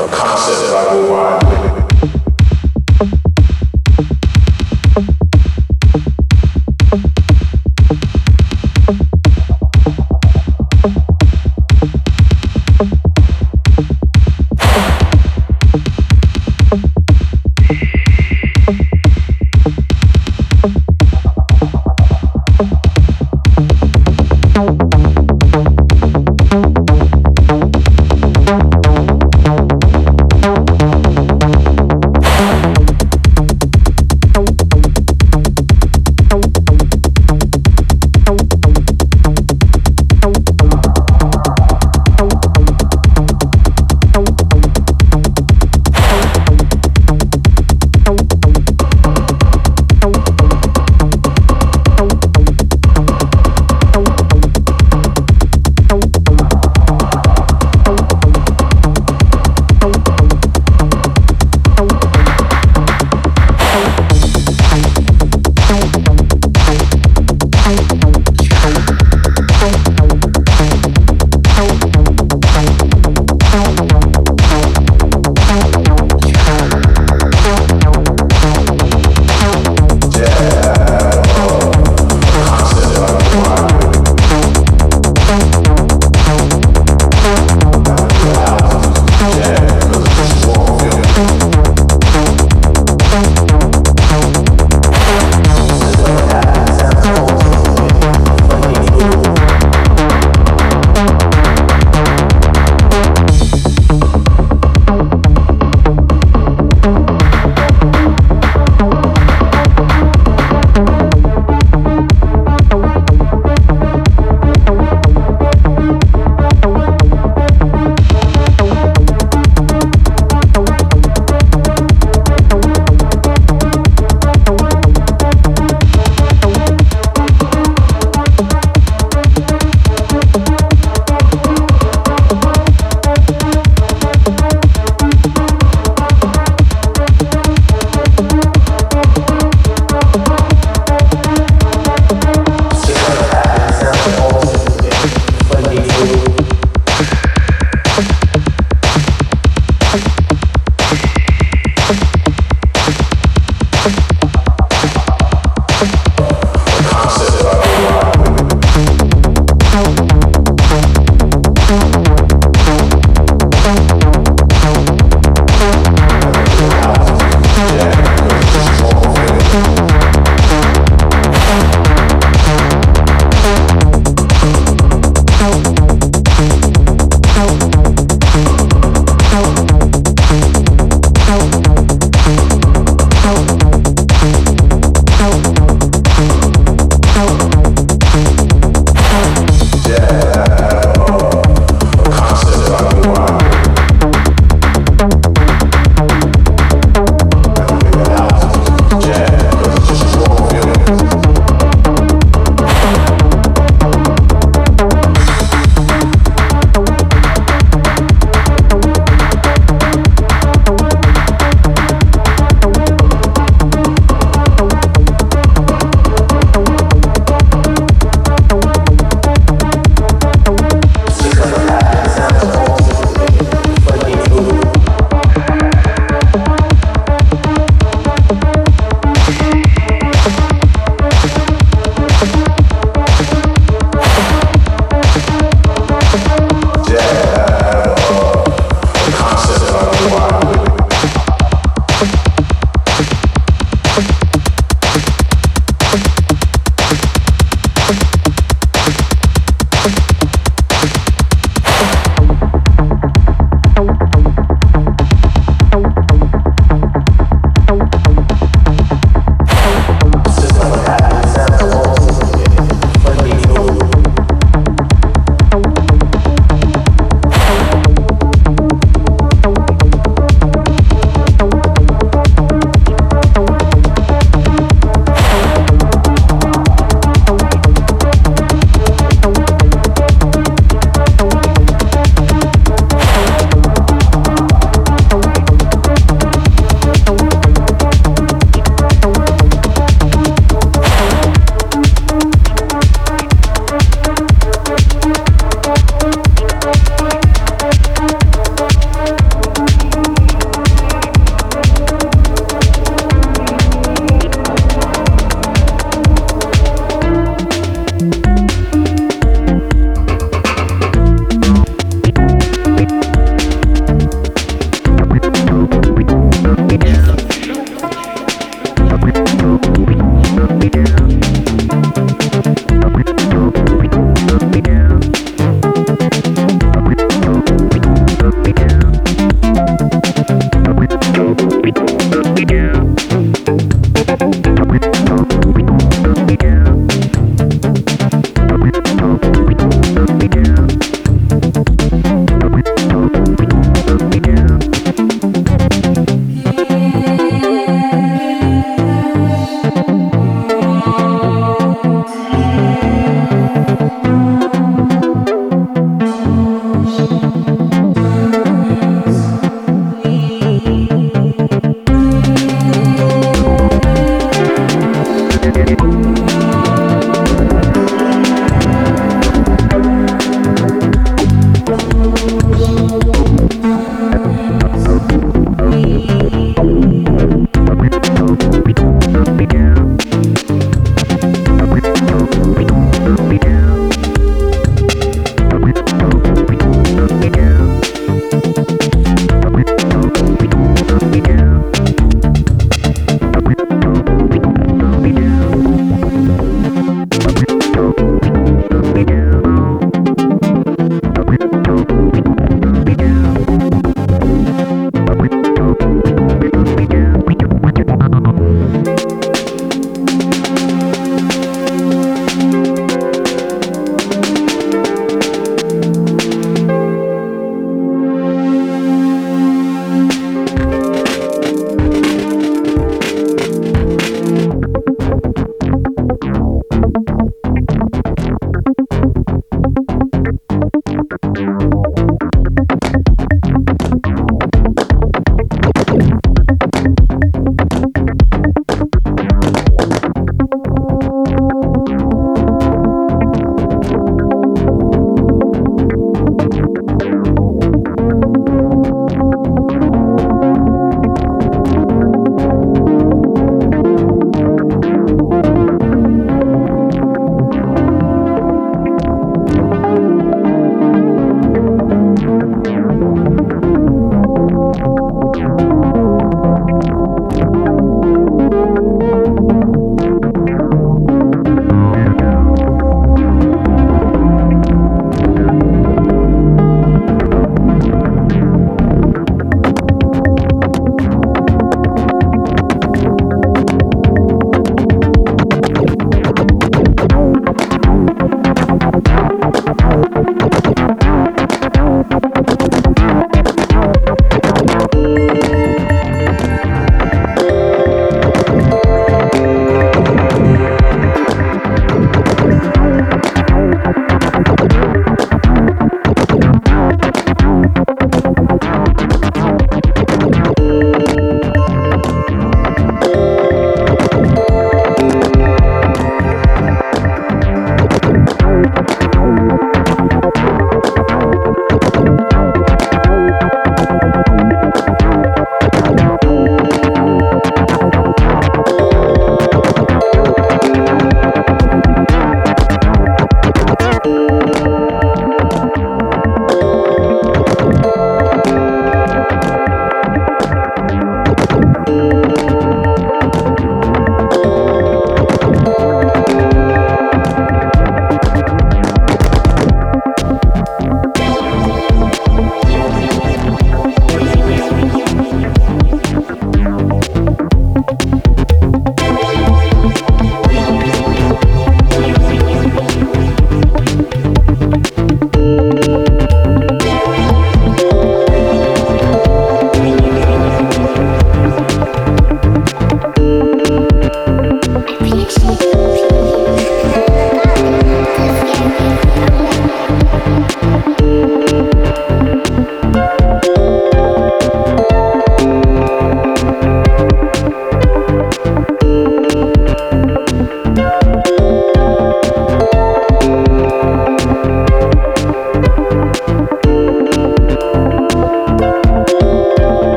a concept I well, why?